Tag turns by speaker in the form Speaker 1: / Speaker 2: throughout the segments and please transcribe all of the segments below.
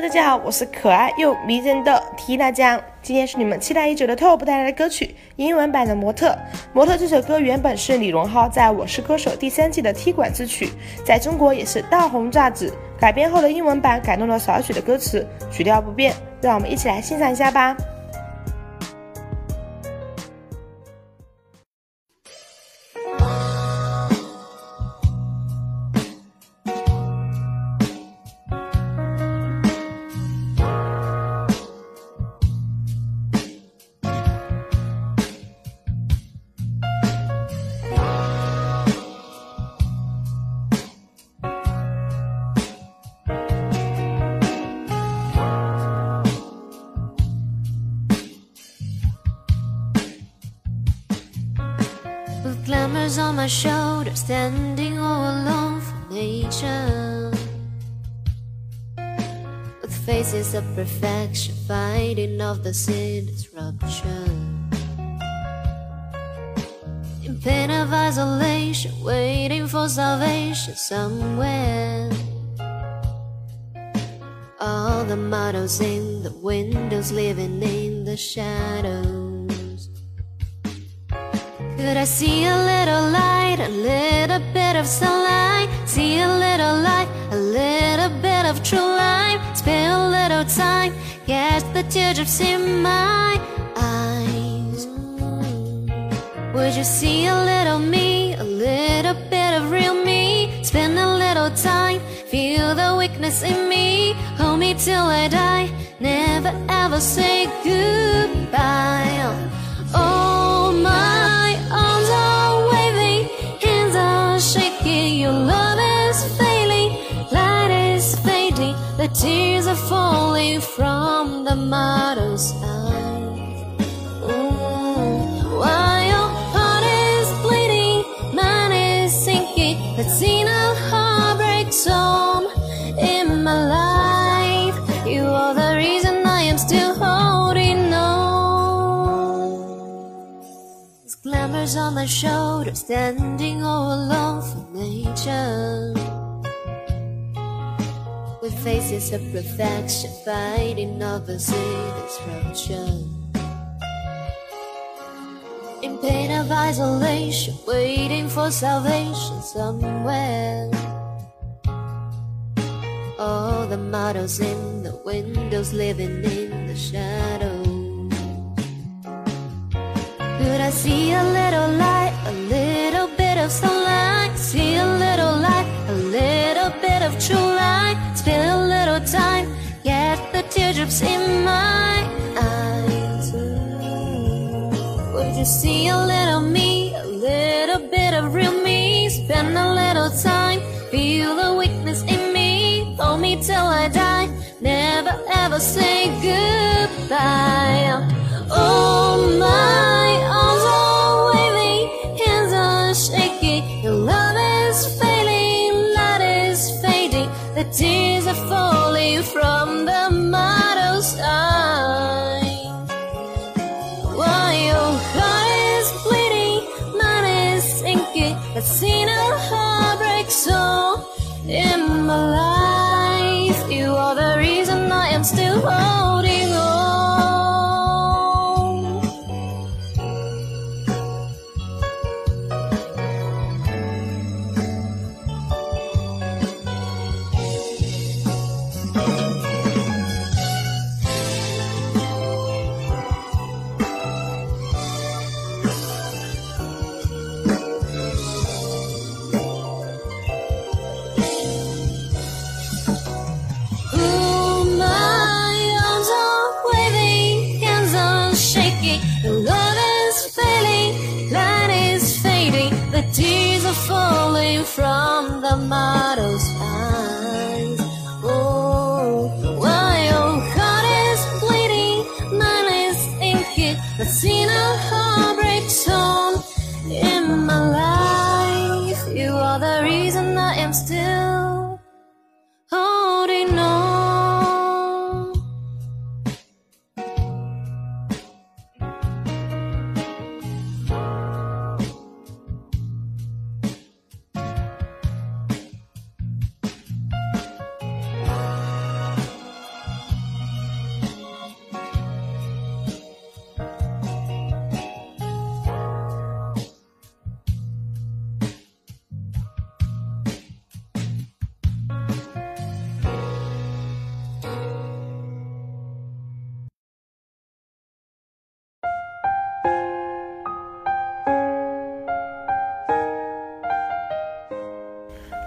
Speaker 1: 大家好，我是可爱又迷人的缇娜酱。今天是你们期待已久的 TOP 带来的歌曲，英文版的《模特》。《模特》这首歌原本是李荣浩在我是歌手第三季的踢馆之曲，在中国也是大红炸紫。改编后的英文版改动了少许的歌词，曲调不变，让我们一起来欣赏一下吧。
Speaker 2: Glamour's on my shoulders, standing all alone for nature. With faces of perfection, fighting off the sin disruption. In pain of isolation, waiting for salvation somewhere. All the models in the windows, living in the shadows. Could I see a little light, a little bit of sunlight? See a little light, a little bit of true light. Spend a little time, catch the teardrops in my eyes. Would you see a little me, a little bit of real me? Spend a little time, feel the weakness in me. Hold me till I die, never ever say goodbye. The tears are falling from the model's eyes. While your heart is bleeding, mine is sinking. Let's sing a heartbreak song in my life. You are the reason I am still holding on. This glamour's on my shoulders, standing all alone for nature with faces of perfection, fighting opposite disruption. In pain of isolation, waiting for salvation somewhere. All the models in the windows, living in the shadows. Could I see a little light, a little bit of sunlight? See a little light, a little bit of true Spend a little time, feel the weakness in me. Hold me till I die, never ever say goodbye. In from the model's eyes. Oh, while your heart is bleeding, mine is inking. Let's sing a heartbreak song in my life. You are the reason I am still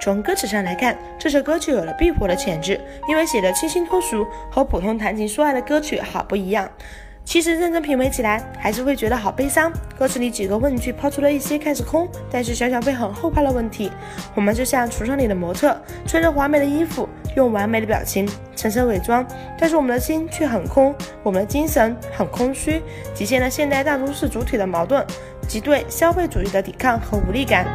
Speaker 1: 从歌词上来看，这首歌就有了必火的潜质，因为写的清新脱俗，和普通谈情说爱的歌曲好不一样。其实认真品味起来，还是会觉得好悲伤。歌词里几个问句抛出了一些看似空，但是想想会很后怕的问题。我们就像橱窗里的模特，穿着华美的衣服，用完美的表情层层伪装，但是我们的心却很空，我们的精神很空虚，体现了现代大都市主体的矛盾及对消费主义的抵抗和无力感。